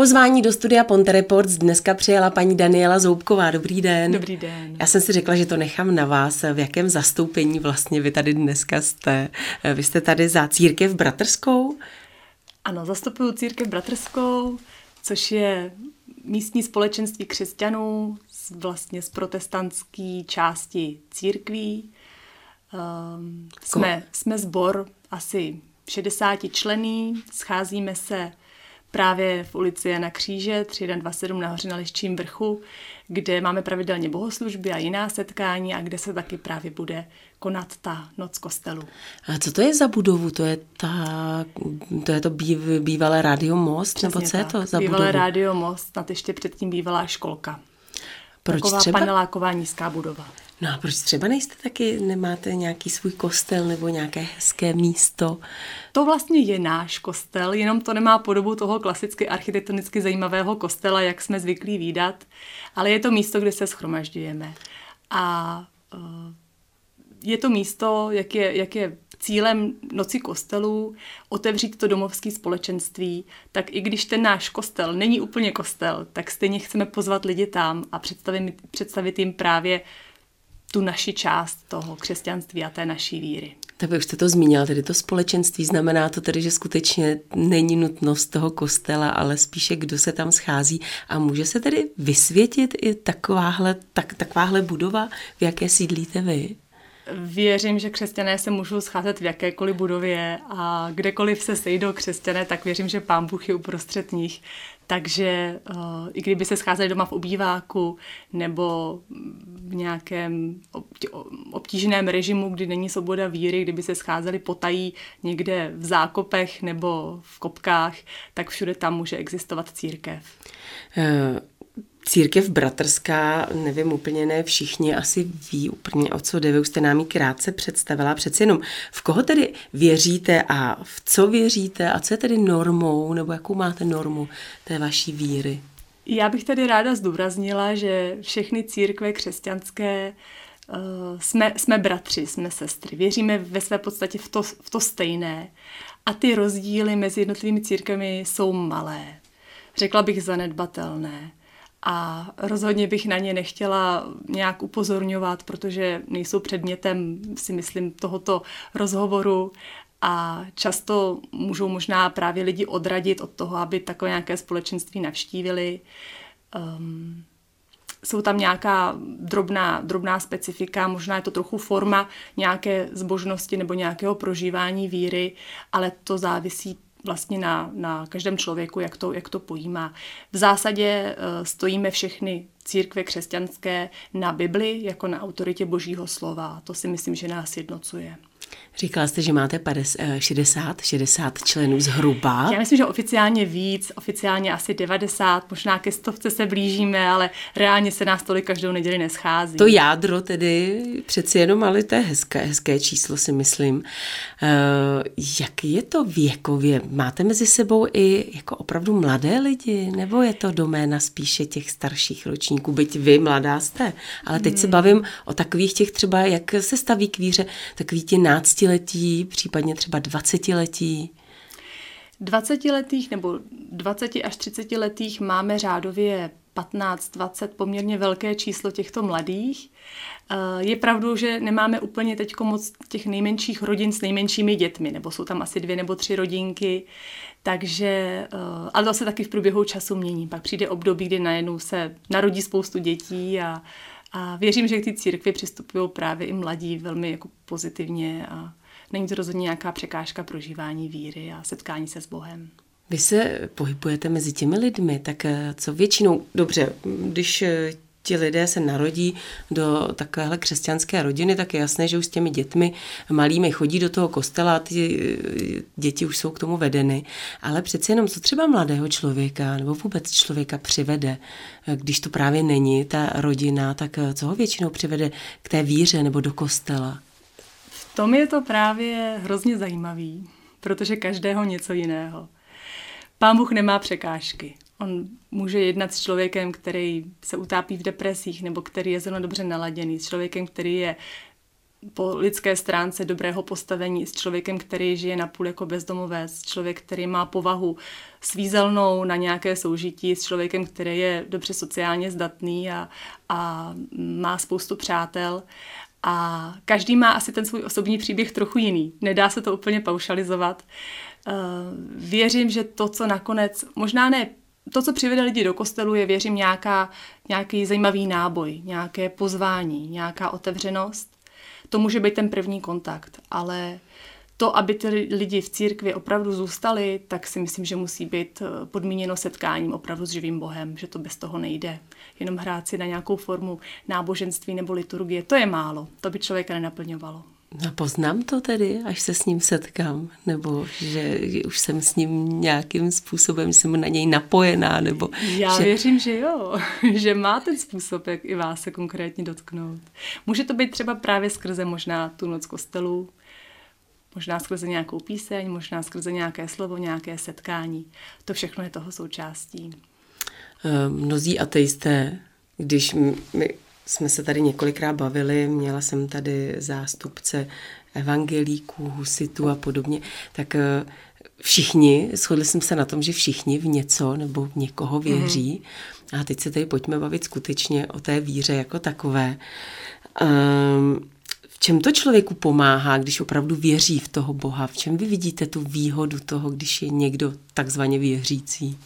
Pozvání do studia Ponte Reports dneska přijela paní Daniela Zoubková. Dobrý den. Dobrý den. Já jsem si řekla, že to nechám na vás. V jakém zastoupení vlastně vy tady dneska jste? Vy jste tady za církev bratrskou? Ano, zastupuju církev bratrskou, což je místní společenství křesťanů vlastně z protestantské části církví. Um, jsme, jsme zbor asi 60 člený, scházíme se právě v ulici Jana Kříže 3127 nahoře na Liščím vrchu, kde máme pravidelně bohoslužby a jiná setkání a kde se taky právě bude konat ta noc kostelu. A co to je za budovu? To je, ta, to, je to býv, bývalé rádio Most? Přesně nebo co tak. je to za bývalé budovu? rádio Most, snad ještě předtím bývalá školka. Proč Taková třeba? paneláková nízká budova. No a proč třeba nejste taky, nemáte nějaký svůj kostel nebo nějaké hezké místo? To vlastně je náš kostel, jenom to nemá podobu toho klasicky architektonicky zajímavého kostela, jak jsme zvyklí výdat, ale je to místo, kde se schromažďujeme. A uh, je to místo, jak je, jak je cílem noci kostelů otevřít to domovské společenství, tak i když ten náš kostel není úplně kostel, tak stejně chceme pozvat lidi tam a představit, představit jim právě tu naši část toho křesťanství a té naší víry. Tak už jste to zmínila, tedy to společenství, znamená to tedy, že skutečně není nutnost toho kostela, ale spíše kdo se tam schází a může se tedy vysvětit i takováhle, tak, takováhle budova, v jaké sídlíte vy? Věřím, že křesťané se můžou scházet v jakékoliv budově a kdekoliv se sejdou křesťané, tak věřím, že pán Bůh je uprostřed nich. Takže uh, i kdyby se scházeli doma v obýváku nebo v nějakém obtížném režimu, kdy není svoboda víry, kdyby se scházeli potají někde v zákopech nebo v kopkách, tak všude tam může existovat církev. Uh církev bratrská, nevím úplně, ne všichni asi ví úplně, o co jde. Vy už jste nám ji krátce představila. Přeci jenom, v koho tedy věříte a v co věříte a co je tedy normou, nebo jakou máte normu té vaší víry? Já bych tady ráda zdůraznila, že všechny církve křesťanské uh, jsme, jsme bratři, jsme sestry. Věříme ve své podstatě v to, v to stejné. A ty rozdíly mezi jednotlivými církvemi jsou malé. Řekla bych zanedbatelné a rozhodně bych na ně nechtěla nějak upozorňovat, protože nejsou předmětem, si myslím, tohoto rozhovoru a často můžou možná právě lidi odradit od toho, aby takové nějaké společenství navštívili. Um, jsou tam nějaká drobná, drobná specifika, možná je to trochu forma nějaké zbožnosti nebo nějakého prožívání víry, ale to závisí vlastně na, na každém člověku, jak to, jak to pojímá. V zásadě uh, stojíme všechny církve křesťanské na Bibli jako na autoritě Božího slova. To si myslím, že nás jednocuje. Říkala jste, že máte 50, 60, 60 členů zhruba. Já myslím, že oficiálně víc, oficiálně asi 90, možná ke stovce se blížíme, ale reálně se nás tolik každou neděli neschází. To jádro tedy přeci jenom, ale to je hezké, hezké číslo si myslím. Uh, jak je to věkově? Máte mezi sebou i jako opravdu mladé lidi, nebo je to doména spíše těch starších ročníků, byť vy mladá jste, ale teď hmm. se bavím o takových těch třeba, jak se staví k víře, takový ti náctiletí, případně třeba dvacetiletí? 20-letých nebo 20 až 30 letých máme řádově 15-20 poměrně velké číslo těchto mladých. Eh, je pravdou, že nemáme úplně teď moc těch nejmenších rodin s nejmenšími dětmi, nebo jsou tam asi dvě nebo tři rodinky, takže, eh, ale to se taky v průběhu času mění. Pak přijde období, kdy najednou se narodí spoustu dětí a, a věřím, že k té církvi přistupují právě i mladí velmi jako pozitivně a není to rozhodně nějaká překážka prožívání víry a setkání se s Bohem. Vy se pohybujete mezi těmi lidmi, tak eh, co většinou, dobře, když eh, ti lidé se narodí do takovéhle křesťanské rodiny, tak je jasné, že už s těmi dětmi malými chodí do toho kostela a ty eh, děti už jsou k tomu vedeny. Ale přeci jenom, co třeba mladého člověka nebo vůbec člověka přivede, když to právě není ta rodina, tak co ho většinou přivede k té víře nebo do kostela? V tom je to právě hrozně zajímavý, protože každého něco jiného. Pán Bůh nemá překážky. On může jednat s člověkem, který se utápí v depresích, nebo který je zrovna dobře naladěný, s člověkem, který je po lidské stránce dobrého postavení s člověkem, který žije napůl jako bezdomovec, člověk, který má povahu svízelnou na nějaké soužití s člověkem, který je dobře sociálně zdatný a, a má spoustu přátel. A každý má asi ten svůj osobní příběh trochu jiný. Nedá se to úplně paušalizovat. Uh, věřím, že to, co nakonec, možná ne to, co přivede lidi do kostelu, je, věřím, nějaká, nějaký zajímavý náboj, nějaké pozvání, nějaká otevřenost. To může být ten první kontakt, ale to, aby ty lidi v církvi opravdu zůstali, tak si myslím, že musí být eh, podmíněno setkáním opravdu s živým Bohem, že to bez toho nejde. Jenom hrát si na nějakou formu náboženství nebo liturgie, to je málo, to by člověka nenaplňovalo. No poznám to tedy, až se s ním setkám, nebo že už jsem s ním nějakým způsobem, jsem na něj napojená, nebo... Já že... věřím, že jo, že má ten způsob, jak i vás se konkrétně dotknout. Může to být třeba právě skrze možná tu noc kostelu, možná skrze nějakou píseň, možná skrze nějaké slovo, nějaké setkání. To všechno je toho součástí. Eh, mnozí ateisté, když my jsme se tady několikrát bavili, měla jsem tady zástupce evangelíků, husitů a podobně, tak eh, všichni, shodli jsme se na tom, že všichni v něco nebo v někoho věří. Mm. A teď se tady pojďme bavit skutečně o té víře jako takové. Um, v čem to člověku pomáhá, když opravdu věří v toho Boha? V čem vy vidíte tu výhodu toho, když je někdo takzvaně věřící?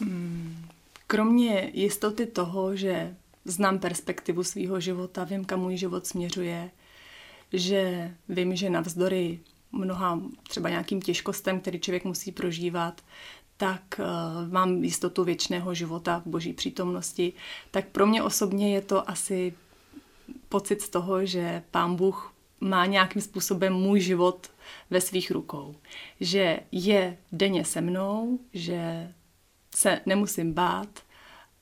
Hmm. Kromě jistoty toho, že znám perspektivu svého života, vím, kam můj život směřuje, že vím, že navzdory mnoha třeba nějakým těžkostem, který člověk musí prožívat, tak uh, mám jistotu věčného života v boží přítomnosti. Tak pro mě osobně je to asi pocit z toho, že pán Bůh má nějakým způsobem můj život ve svých rukou. Že je denně se mnou, že se nemusím bát,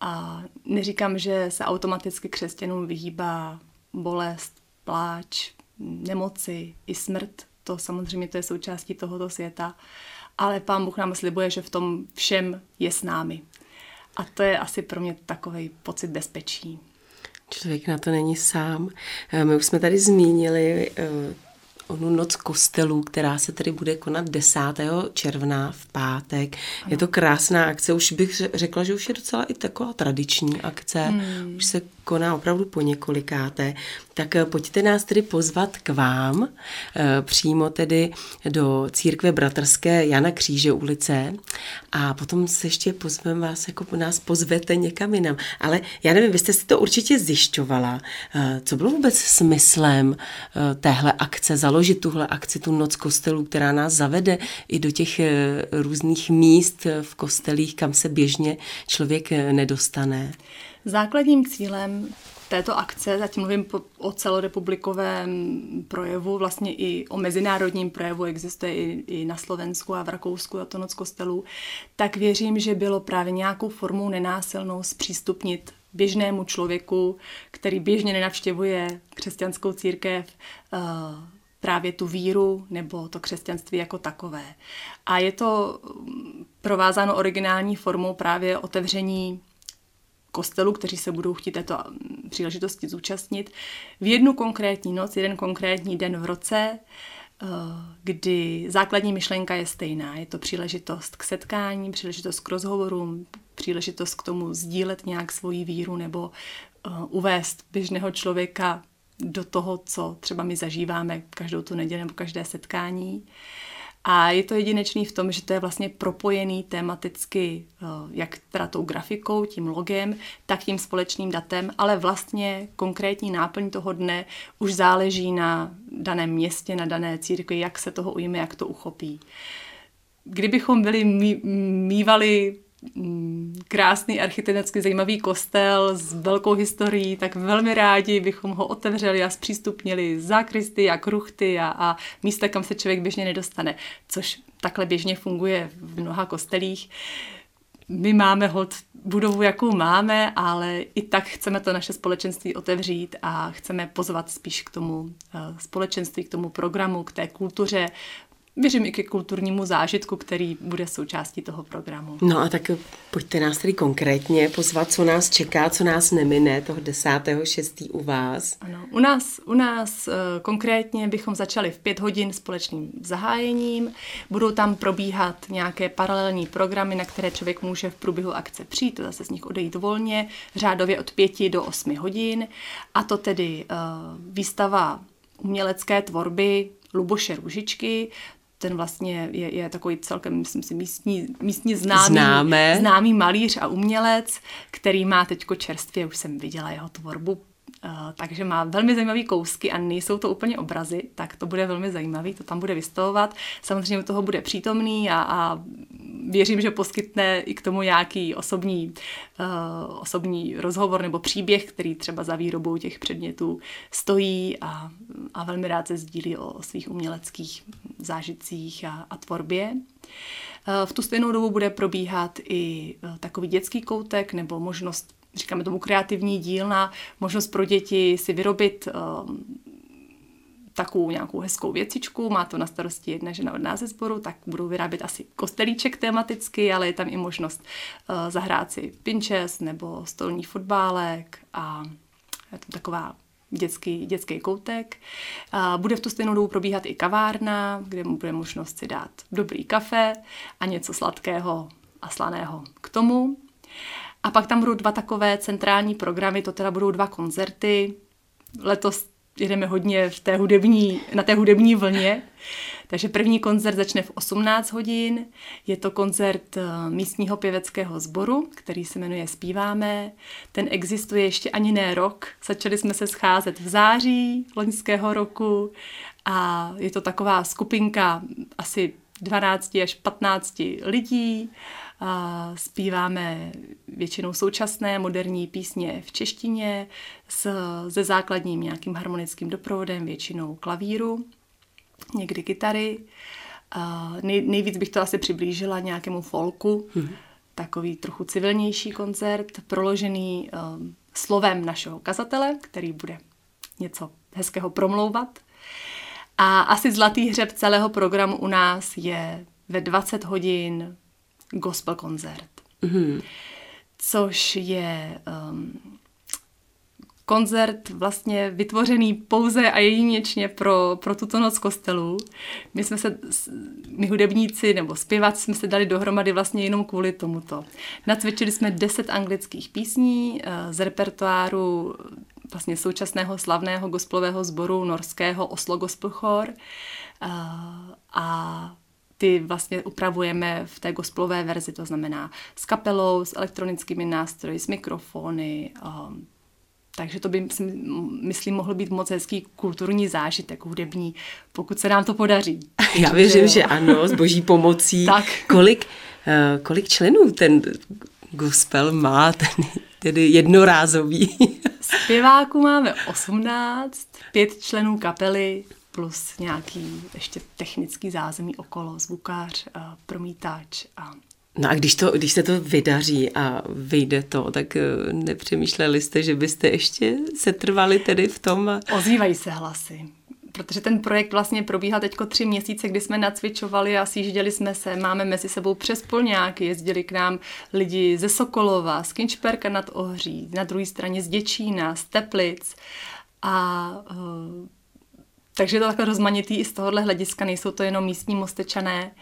a neříkám, že se automaticky křesťanům vyhýbá bolest, pláč, nemoci i smrt. To samozřejmě to je součástí tohoto světa. Ale pán Bůh nám slibuje, že v tom všem je s námi. A to je asi pro mě takový pocit bezpečí. Člověk na to není sám. Eh, my už jsme tady zmínili eh, onu noc kostelů, která se tedy bude konat 10. června v pátek. Ano. Je to krásná akce, už bych řekla, že už je docela i taková tradiční akce. Hmm. Už se koná opravdu po několikáté. Tak eh, pojďte nás tedy pozvat k vám, eh, přímo tedy do církve bratrské Jana Kříže ulice a potom se ještě pozveme vás, jako nás pozvete někam jinam. Ale já nevím, vy jste si to určitě zjišťovala. Eh, co bylo vůbec smyslem téhle akce, založit tuhle akci, tu noc kostelů, která nás zavede i do těch různých míst v kostelích, kam se běžně člověk nedostane? Základním cílem této akce, zatím mluvím o celorepublikovém projevu, vlastně i o mezinárodním projevu, existuje i, i na Slovensku a v Rakousku a to noc kostelů, tak věřím, že bylo právě nějakou formou nenásilnou zpřístupnit běžnému člověku, který běžně nenavštěvuje křesťanskou církev, uh, právě tu víru nebo to křesťanství jako takové. A je to provázáno originální formou právě otevření kostelů, kteří se budou chtít této mm, příležitosti zúčastnit, v jednu konkrétní noc, jeden konkrétní den v roce, eh, kdy základní myšlenka je stejná. Je to příležitost k setkání, příležitost k rozhovorům, příležitost k tomu sdílet nějak svoji víru nebo eh, uvést běžného člověka do toho, co třeba my zažíváme každou tu neděli nebo každé setkání. A je to jedinečný v tom, že to je vlastně propojený tematicky eh, jak teda tou grafikou, tím logem, tak tím společným datem, ale vlastně konkrétní náplň toho dne už záleží na daném městě, na dané církvi, jak se toho ujme, jak to uchopí. Kdybychom byli mývali Mm, krásný architektonicky zajímavý kostel s velkou historií, tak velmi rádi bychom ho otevřeli a zpřístupnili zákristy a kruchty a, a místa, kam se člověk běžně nedostane, což takhle běžně funguje v mnoha kostelích. My máme hod budovu, jakou máme, ale i tak chceme to naše společenství otevřít a chceme pozvat spíš k tomu eh, společenství, k tomu programu, k té kultuře věřím i ke kulturnímu zážitku, který bude součástí toho programu. No a tak pojďte nás tedy konkrétně pozvat, co nás čeká, co nás nemine toho 10.6. u vás. Ano, u nás, u nás uh, konkrétně bychom začali v pět hodin společným zahájením. Budou tam probíhat nějaké paralelní programy, na které člověk může v průběhu akce přijít, zase z nich odejít volně, řádově od pěti do osmi hodin. A to tedy uh, výstava umělecké tvorby Luboše Růžičky, ten vlastně je, je takový celkem, myslím si, místní, místní známý, Známe. známý malíř a umělec, který má teďko čerstvě, už jsem viděla jeho tvorbu, takže má velmi zajímavé kousky a nejsou to úplně obrazy, tak to bude velmi zajímavý, to tam bude vystavovat. Samozřejmě toho bude přítomný a, a věřím, že poskytne i k tomu nějaký osobní, uh, osobní rozhovor nebo příběh, který třeba za výrobou těch předmětů stojí a, a velmi rád se sdílí o, o svých uměleckých zážitcích a, a tvorbě. Uh, v tu stejnou dobu bude probíhat i takový dětský koutek nebo možnost říkáme tomu kreativní dílna, možnost pro děti si vyrobit uh, takovou nějakou hezkou věcičku, má to na starosti jedna žena od nás ze sboru, tak budou vyrábět asi kostelíček tematicky, ale je tam i možnost uh, zahrát si pinčes nebo stolní fotbálek a je to taková dětský, dětský koutek. A bude v tu stejnou dobu probíhat i kavárna, kde mu bude možnost si dát dobrý kafe a něco sladkého a slaného k tomu. A pak tam budou dva takové centrální programy, to teda budou dva koncerty. Letos jedeme hodně v té hudební, na té hudební vlně. Takže první koncert začne v 18 hodin. Je to koncert eh, místního pěveckého sboru, který se jmenuje Spíváme. Ten existuje ještě ani ne rok. Začali jsme se scházet v září loňského roku a je to taková skupinka asi 12 až 15 lidí. A zpíváme většinou současné moderní písně v češtině s, se základním nějakým harmonickým doprovodem, většinou klavíru, někdy kytary. A nej, nejvíc bych to asi přiblížila nějakému folku, hmm. takový trochu civilnější koncert, proložený um, slovem našeho kazatele, který bude něco hezkého promlouvat. A asi zlatý hřeb celého programu u nás je ve 20 hodin gospel koncert. Mm-hmm. Což je um, koncert vlastně vytvořený pouze a jedinečně pro, pro tuto noc kostelu. My jsme se, my hudebníci nebo zpěváci jsme se dali dohromady vlastně jenom kvůli tomuto. Nacvičili jsme deset anglických písní uh, z repertoáru vlastně současného slavného gospelového sboru norského Oslo Gospel Chor. Uh, a ty vlastně upravujeme v té gospelové verzi, to znamená s kapelou, s elektronickými nástroji, s mikrofony, um, takže to by, myslím, mohl být moc hezký kulturní zážitek hudební, pokud se nám to podaří. Já věřím, že ano, s boží pomocí. tak. Kolik, uh, kolik členů ten gospel má, ten tedy jednorázový? Zpěváků máme 18, pět členů kapely, plus nějaký ještě technický zázemí okolo, zvukář, promítač a No a když, to, když se to vydaří a vyjde to, tak eh, nepřemýšleli jste, že byste ještě se trvali tedy v tom? Ozývají se hlasy protože ten projekt vlastně probíhá teďko tři měsíce, kdy jsme nacvičovali a sjížděli jsme se, máme mezi sebou přes polňáky, jezdili k nám lidi ze Sokolova, z Kinčperka nad Ohří, na druhé straně z Děčína, z Teplic a uh, takže je to takhle rozmanitý i z tohohle hlediska, nejsou to jenom místní mostečané.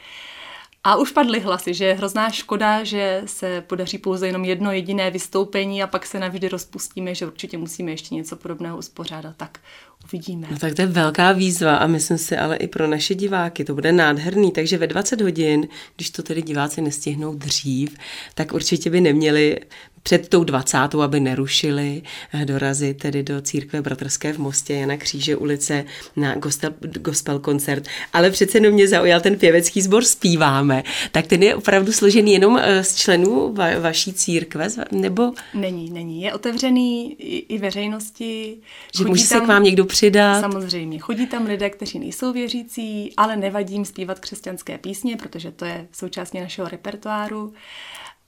A už padly hlasy, že je hrozná škoda, že se podaří pouze jenom jedno jediné vystoupení a pak se navždy rozpustíme, že určitě musíme ještě něco podobného uspořádat. Tak uvidíme. No tak to je velká výzva a myslím si ale i pro naše diváky to bude nádherný, takže ve 20 hodin, když to tedy diváci nestihnou dřív, tak určitě by neměli před tou dvacátou, aby nerušili, eh, dorazit tedy do církve bratrské v Mostě Jana Kříže ulice na gospel, gospel koncert. Ale přece jenom mě zaujal ten pěvecký sbor Spíváme. Tak ten je opravdu složený jenom eh, z členů va, vaší církve, nebo? Není, není. Je otevřený i, i veřejnosti. Že může tam, se k vám někdo přidat? Samozřejmě. Chodí tam lidé, kteří nejsou věřící, ale nevadí jim zpívat křesťanské písně, protože to je součástí našeho repertoáru.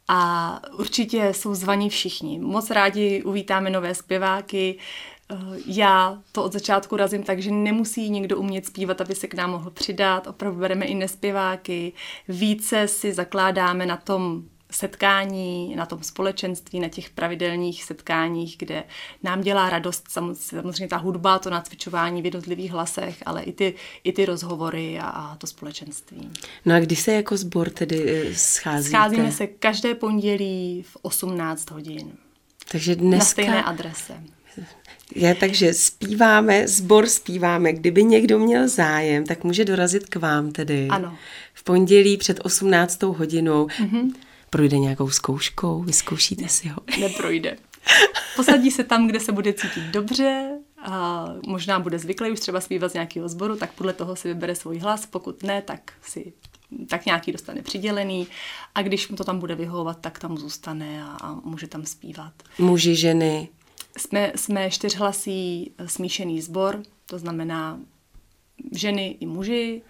A určitě jsou zvaní všichni. Moc rádi uvítáme nové zpěváky. já to od začátku razím tak, že nemusí někdo umět zpívat, aby se k nám mohl přidat. Opravdu bereme i nespěváky. Více si zakládáme na tom setkání, na tom společenství, na těch pravidelných setkáních, kde nám dělá radost samozřejmě ta hudba, to nacvičování v jednotlivých hlasech, ale i ty, i ty rozhovory a, a to společenství. No a když se jako sbor tedy eh, scházíte? Scházíme se každé pondělí v 18 hodin. Takže dneska... Na stejné adrese. Je, takže zpíváme, sbor zpíváme. Kdyby někdo měl zájem, tak může dorazit k vám tedy. Ano. V pondělí před 18. hodinou. Mm-hmm. Projde nějakou zkouškou? Vyzkoušíte si ho? Neprojde. Posadí se tam, kde se bude cítit dobře, a možná bude zvyklý už třeba zpívat z nějakého sboru, tak podle toho si vybere svůj hlas, pokud ne, tak si tak nějaký dostane přidělený a když mu to tam bude vyhovovat, tak tam zůstane a, a může tam zpívat. Muži, ženy? Jsme, jsme čtyřhlasý smíšený sbor, to znamená ženy i muži,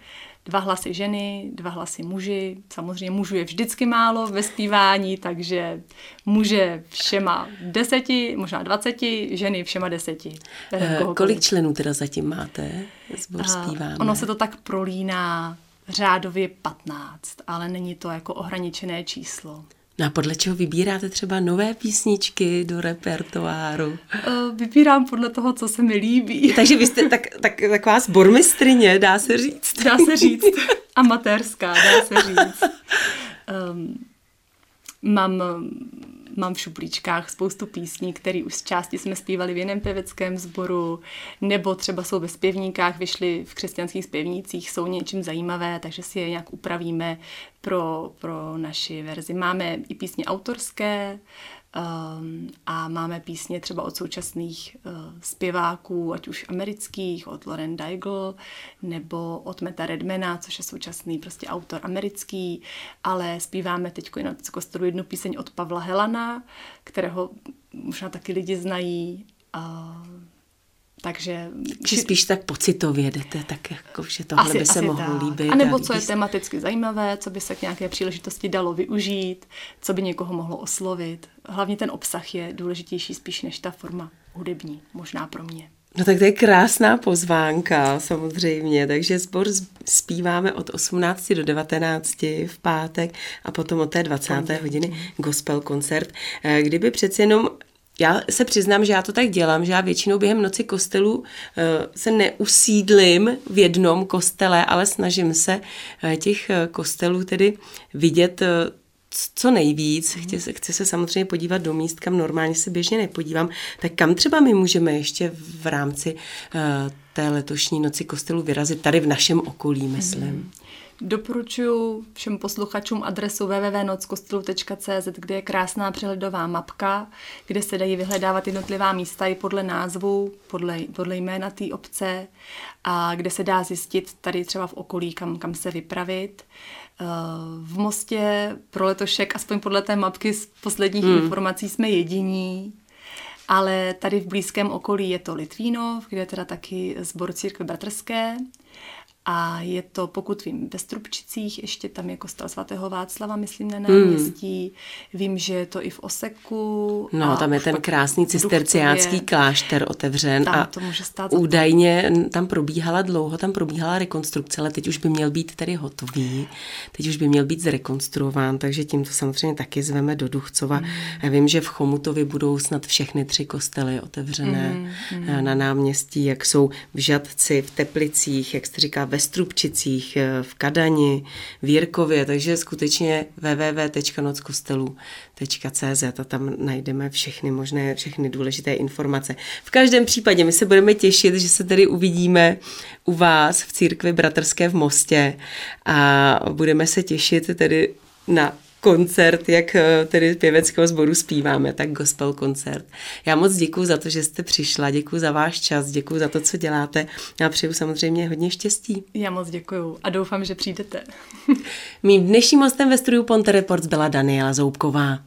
dva hlasy ženy, dva hlasy muži. Samozřejmě mužů je vždycky málo ve zpívání, takže muže všema deseti, možná dvaceti, ženy všema deseti. Uh, kolik členů teda zatím máte? Zbor zpíváme. Ono se to tak prolíná řádově 15, ale není to jako ohraničené číslo. No a podle čeho vybíráte třeba nové písničky do repertoáru? Eh, vybírám podle toho, co se mi líbí. Takže vy jste tak, tak, taková zbormistrině, dá se říct. Dá se říct. Amatérská, dá se říct. Um, mám mám v šuplíčkách spoustu písní, které už z části jsme zpívali v jiném pěveckém sboru, nebo třeba jsou ve zpěvníkách, vyšly v křesťanských zpěvnících, jsou něčím zajímavé, takže si je nějak upravíme pro, pro naši verzi. Máme i písně autorské, Um, a máme písně třeba od současných uh, zpěváků, ať už amerických, od Lauren Daigle, nebo od Meta Redmana, což je současný prostě autor americký, ale zpíváme teď na kostelu jednu píseň od Pavla Helana, kterého možná taky lidi znají. Uh, takže... Či spíš tak pocitově jdete, tak jako, že tohle asi, by se mohlo tak. líbit. A nebo co je tematicky zajímavé, co by se k nějaké příležitosti dalo využít, co by někoho mohlo oslovit. Hlavně ten obsah je důležitější spíš než ta forma hudební, možná pro mě. No tak to je krásná pozvánka samozřejmě, takže sbor zpíváme od 18 do 19 v pátek a potom od té 20. hodiny gospel koncert. Eh, kdyby přeci jenom já se přiznám, že já to tak dělám, že já většinou během noci kostelu uh, se neusídlím v jednom kostele, ale snažím se uh, těch kostelů tedy vidět co nejvíc. Mm. Chci, chci se samozřejmě podívat do míst, kam normálně se běžně nepodívám. Tak kam třeba my můžeme ještě v rámci uh, té letošní noci kostelu vyrazit tady v našem okolí, myslím. Mm. Doporučuji všem posluchačům adresu www.nockostelu.cz, kde je krásná přehledová mapka, kde se dají vyhledávat jednotlivá místa i podle názvu, podle, podle jména té obce a kde se dá zjistit tady třeba v okolí, kam, kam se vypravit. Eh, v Mostě pro letošek, aspoň podle té mapky z posledních hmm. informací, jsme jediní, ale tady v blízkém okolí je to Litvínov, kde je teda taky zbor církve bratrské a je to, pokud vím, ve Strupčicích, ještě tam je kostel svatého Václava, myslím, na náměstí. Hmm. Vím, že je to i v Oseku. No, tam je ten krásný cisterciácký klášter otevřen tam a to může stát údajně tam probíhala dlouho, tam probíhala rekonstrukce, ale teď už by měl být tedy hotový, teď už by měl být zrekonstruován, takže tím to samozřejmě taky zveme do Duchcova. Hmm. Já vím, že v Chomutově budou snad všechny tři kostely otevřené hmm. hmm. na náměstí, jak jsou v Žadci, v Teplicích, jak jste říká, ve ve Strupčicích, eh, v Kadani, v Jirkově, takže skutečně www.nockostelu.cz a tam najdeme všechny možné, všechny důležité informace. V každém případě my se budeme těšit, že se tedy uvidíme u vás v církvi Bratrské v Mostě a budeme se těšit tedy na koncert, jak eh, tedy pěveckého sboru zpíváme, tak gospel koncert. Já moc děkuji za to, že jste přišla, děkuji za váš čas, děkuji za to, co děláte. Já přeju samozřejmě hodně štěstí. Já moc děkuji a doufám, že přijdete. Mým dnešním hostem ve studiu Ponte Reports byla Daniela Zoubková.